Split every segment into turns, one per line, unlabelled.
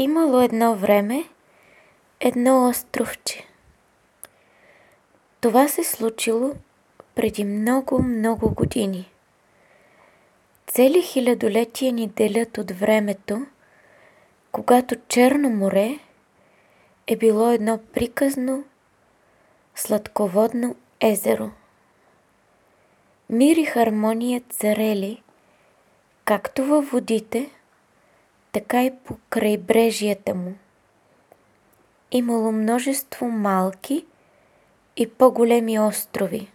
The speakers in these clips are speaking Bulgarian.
Имало едно време едно островче. Това се случило преди много, много години. Цели хилядолетия ни делят от времето, когато Черно море е било едно приказно, сладководно езеро. Мир и хармония царели, както във водите, така и по крайбрежията му. Имало множество малки и по-големи острови,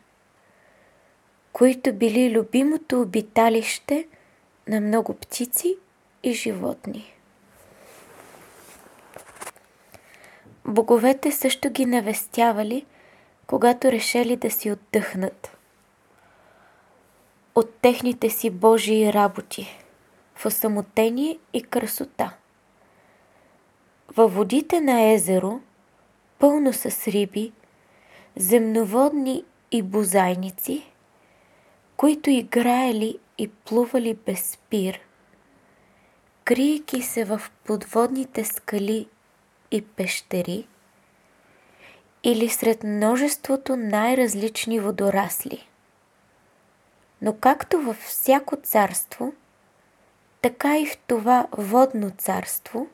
които били любимото обиталище на много птици и животни. Боговете също ги навестявали, когато решели да си отдъхнат от техните си Божии работи в осамотение и красота. Във водите на езеро, пълно с риби, земноводни и бозайници, които играели и плували без спир, криейки се в подводните скали и пещери, или сред множеството най-различни водорасли. Но както във всяко царство, така и в това водно царство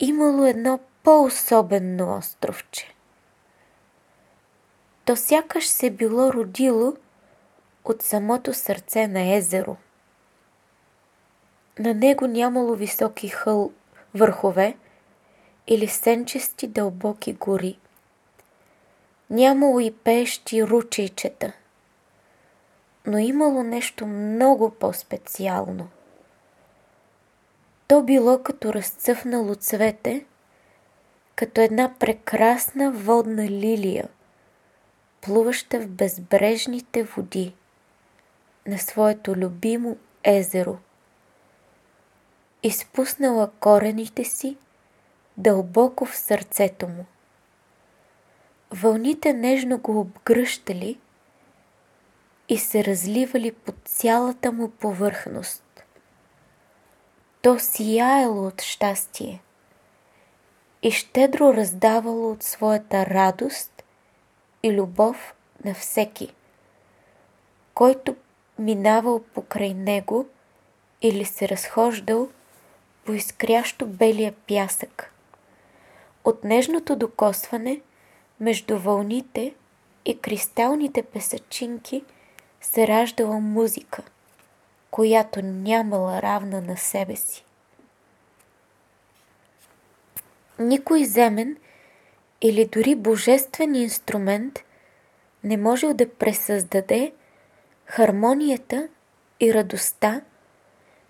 имало едно по-особено островче. То сякаш се било родило от самото сърце на езеро. На него нямало високи хъл върхове или сенчести дълбоки гори. Нямало и пещи ручейчета – но имало нещо много по-специално. То било като разцъфнало цвете, като една прекрасна водна лилия, плуваща в безбрежните води на своето любимо езеро. Изпуснала корените си дълбоко в сърцето му. Вълните нежно го обгръщали – и се разливали по цялата му повърхност. То сияело от щастие и щедро раздавало от своята радост и любов на всеки, който минавал покрай него или се разхождал по изкрящо белия пясък. От нежното докосване между вълните и кристалните песачинки – се раждала музика, която нямала равна на себе си. Никой земен или дори божествен инструмент не можел да пресъздаде хармонията и радостта,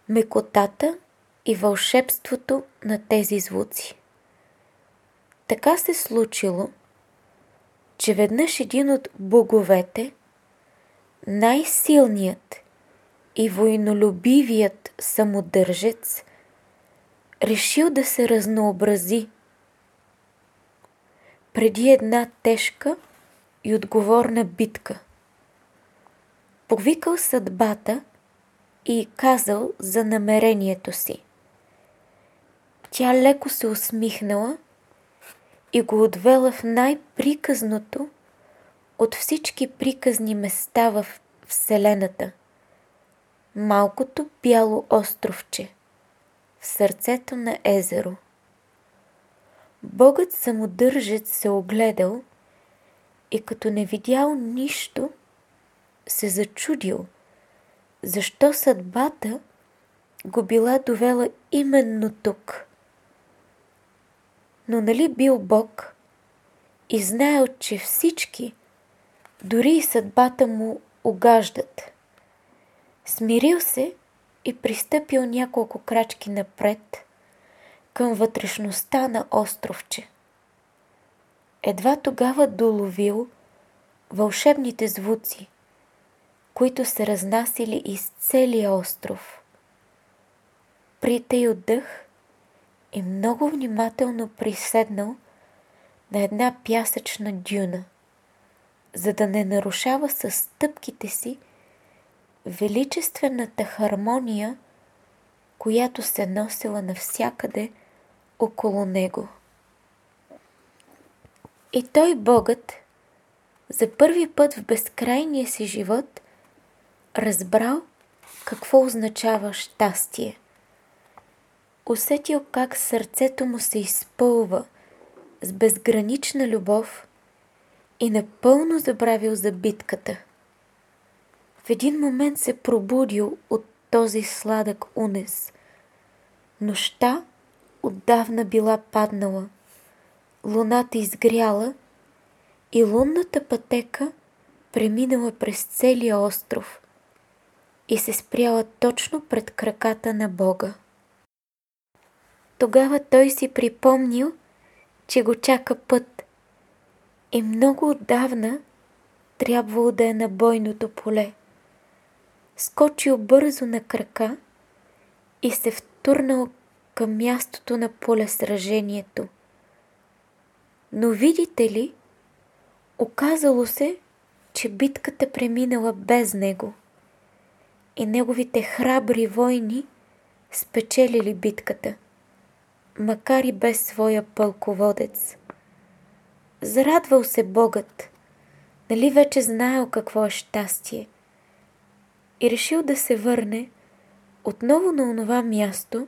мекотата и вълшебството на тези звуци. Така се случило, че веднъж един от боговете – най-силният и войнолюбивият самодържец решил да се разнообрази преди една тежка и отговорна битка. Повикал съдбата и казал за намерението си. Тя леко се усмихнала и го отвела в най-приказното от всички приказни места в Вселената. Малкото бяло островче в сърцето на езеро. Богът самодържец се огледал и като не видял нищо, се зачудил, защо съдбата го била довела именно тук. Но нали бил Бог и знаел, че всички – дори и съдбата му огаждат. Смирил се и пристъпил няколко крачки напред към вътрешността на островче. Едва тогава доловил вълшебните звуци, които се разнасили из целия остров. Притъй отдъх и много внимателно приседнал на една пясъчна дюна за да не нарушава със стъпките си величествената хармония, която се носила навсякъде около него. И той Богът, за първи път в безкрайния си живот, разбрал какво означава щастие. Усетил как сърцето му се изпълва с безгранична любов и напълно забравил за битката. В един момент се пробудил от този сладък унес. Нощта отдавна била паднала, луната изгряла и лунната пътека преминала през целия остров и се спряла точно пред краката на Бога. Тогава той си припомнил, че го чака път и много отдавна трябвало да е на бойното поле. Скочил бързо на крака и се втурнал към мястото на поле сражението. Но видите ли, оказало се, че битката преминала без него и неговите храбри войни спечелили битката, макар и без своя пълководец. Зарадвал се Богът, нали вече знаел какво е щастие и решил да се върне отново на онова място,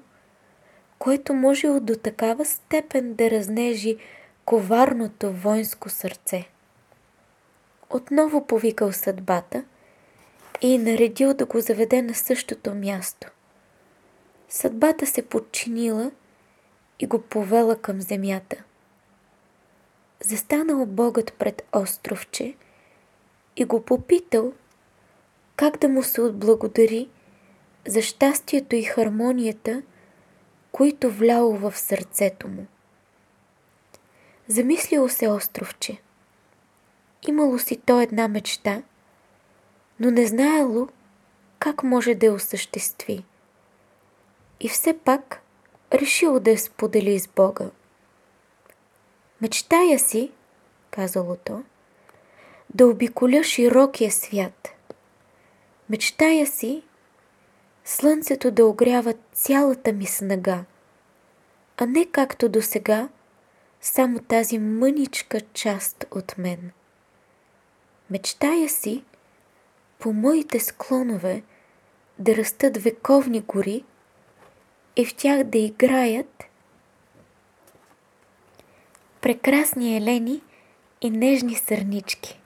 което можело до такава степен да разнежи коварното воинско сърце. Отново повикал съдбата и наредил да го заведе на същото място. Съдбата се подчинила и го повела към земята. Застанал Богът пред островче и го попитал как да му се отблагодари за щастието и хармонията – които вляло в сърцето му. Замислило се островче. Имало си то една мечта, но не знаело как може да я осъществи. И все пак решило да я сподели с Бога. Мечтая си, казало то, да обиколя широкия свят. Мечтая си слънцето да огрява цялата ми снага, а не както до сега, само тази мъничка част от мен. Мечтая си по моите склонове да растат вековни гори и в тях да играят прекрасни елени и нежни сърнички.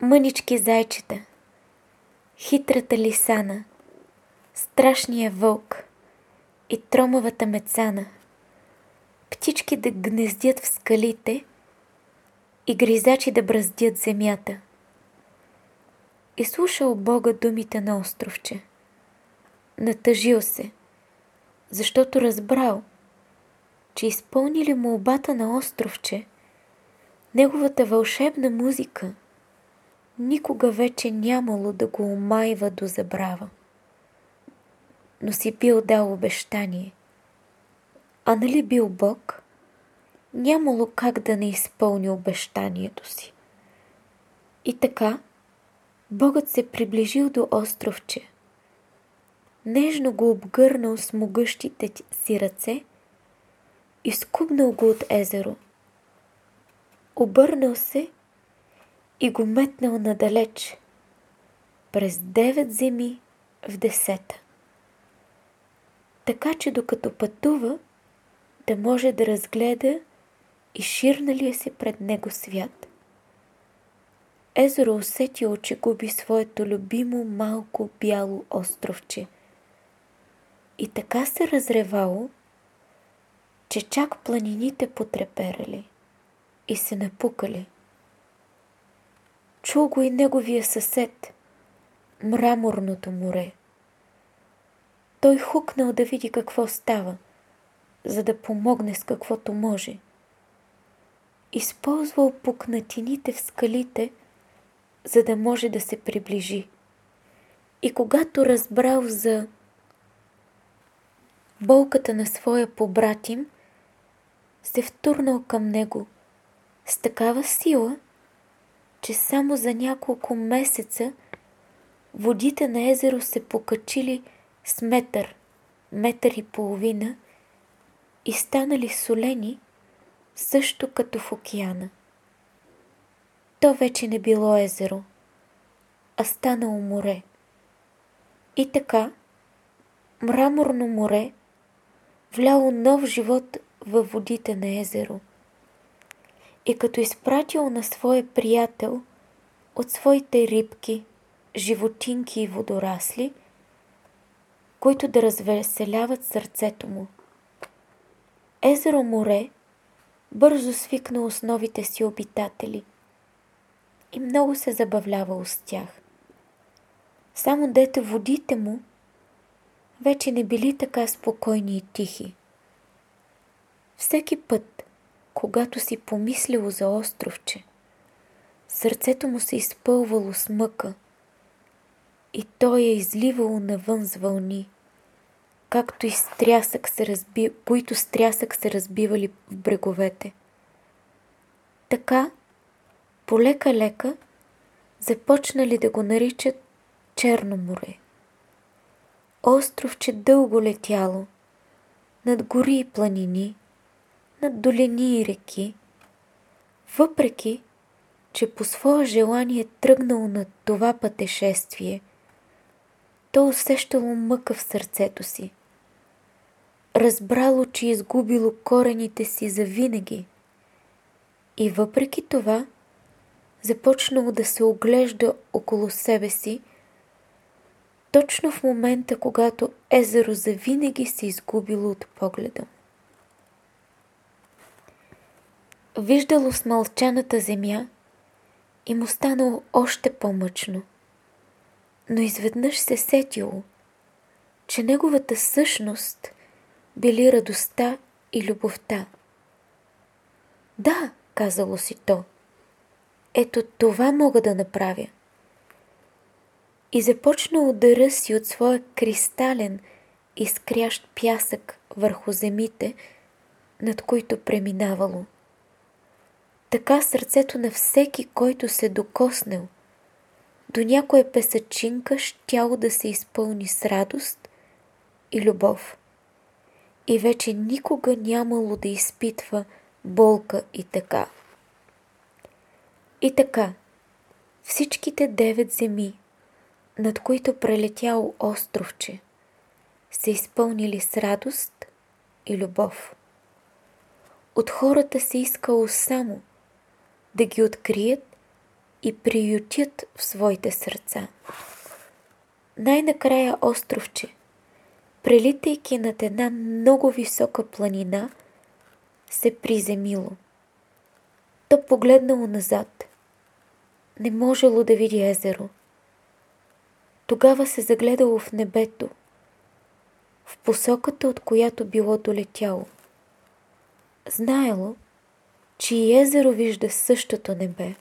Мънички зайчета, хитрата лисана, страшния вълк и тромавата мецана, птички да гнездят в скалите и гризачи да бръздят земята. И слушал Бога думите на островче. Натъжил се, защото разбрал, че изпълнили молбата на островче, неговата вълшебна музика никога вече нямало да го омайва до забрава но си бил дал обещание. А нали бил Бог? Нямало как да не изпълни обещанието си. И така, Богът се приближил до островче. Нежно го обгърнал с могъщите си ръце и скубнал го от езеро. Обърнал се и го метнал надалеч, през девет зими в десета така че докато пътува, да може да разгледа и ширналия се пред него свят. Езеро усетило, че губи своето любимо малко бяло островче. И така се разревало, че чак планините потреперали и се напукали. Чул го и неговия съсед, мраморното море. Той хукнал да види какво става, за да помогне с каквото може. Използвал пукнатините в скалите, за да може да се приближи. И когато разбрал за болката на своя побратим, се втурнал към него с такава сила, че само за няколко месеца водите на езеро се покачили с метър, метър и половина и станали солени, също като в океана. То вече не било езеро, а станало море. И така, мраморно море вляло нов живот във водите на езеро. И като изпратил на своя приятел от своите рибки, животинки и водорасли, които да развеселяват сърцето му. Езеро море бързо свикна основите си обитатели и много се забавлявал с тях. Само дете водите му вече не били така спокойни и тихи. Всеки път, когато си помислило за островче, сърцето му се изпълвало с мъка и той е изливало навън с вълни, както и стрясък се разби... които стрясък се разбивали в бреговете. Така, полека-лека, започнали да го наричат Черно море. Островче дълго летяло, над гори и планини, над долини и реки, въпреки, че по свое желание тръгнало на това пътешествие, то усещало мъка в сърцето си. Разбрало, че изгубило корените си за винаги. И въпреки това, започнало да се оглежда около себе си точно в момента, когато езеро завинаги се изгубило от погледа. Виждало смълчаната земя и му станало още по-мъчно. Но изведнъж се сетило, че неговата същност били радостта и любовта. Да, казало си то, ето това мога да направя – и започна да ръси от своя кристален, изкрящ пясък върху земите, над които преминавало. Така сърцето на всеки, който се докоснел, до някоя песачинка щяло да се изпълни с радост и любов. И вече никога нямало да изпитва болка и така. И така, всичките девет земи, над които прелетяло островче, се изпълнили с радост и любов. От хората се искало само да ги открият и приютят в своите сърца. Най-накрая островче, прелитайки над една много висока планина, се приземило. То погледнало назад. Не можело да види езеро – тогава се загледало в небето, в посоката, от която било долетяло. Знаело, че и езеро вижда същото небе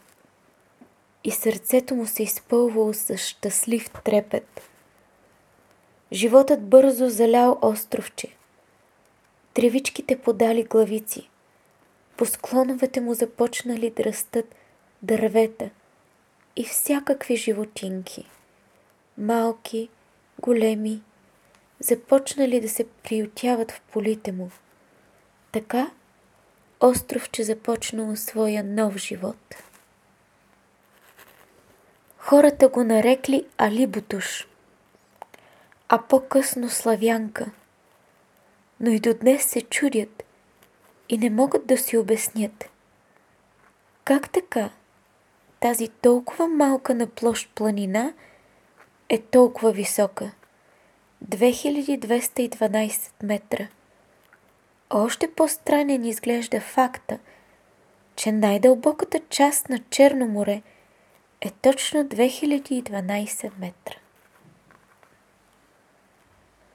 и сърцето му се изпълвало с щастлив трепет. Животът бързо залял островче. Тревичките подали главици. По склоновете му започнали да растат дървета и всякакви животинки малки, големи, започнали да се приютяват в полите му. Така островче започнало своя нов живот. Хората го нарекли Алибутуш, а по-късно Славянка, но и до днес се чудят и не могат да си обяснят. Как така тази толкова малка на площ планина – е толкова висока. 2212 метра. Още по-странен изглежда факта, че най-дълбоката част на Черно море е точно 2012 метра.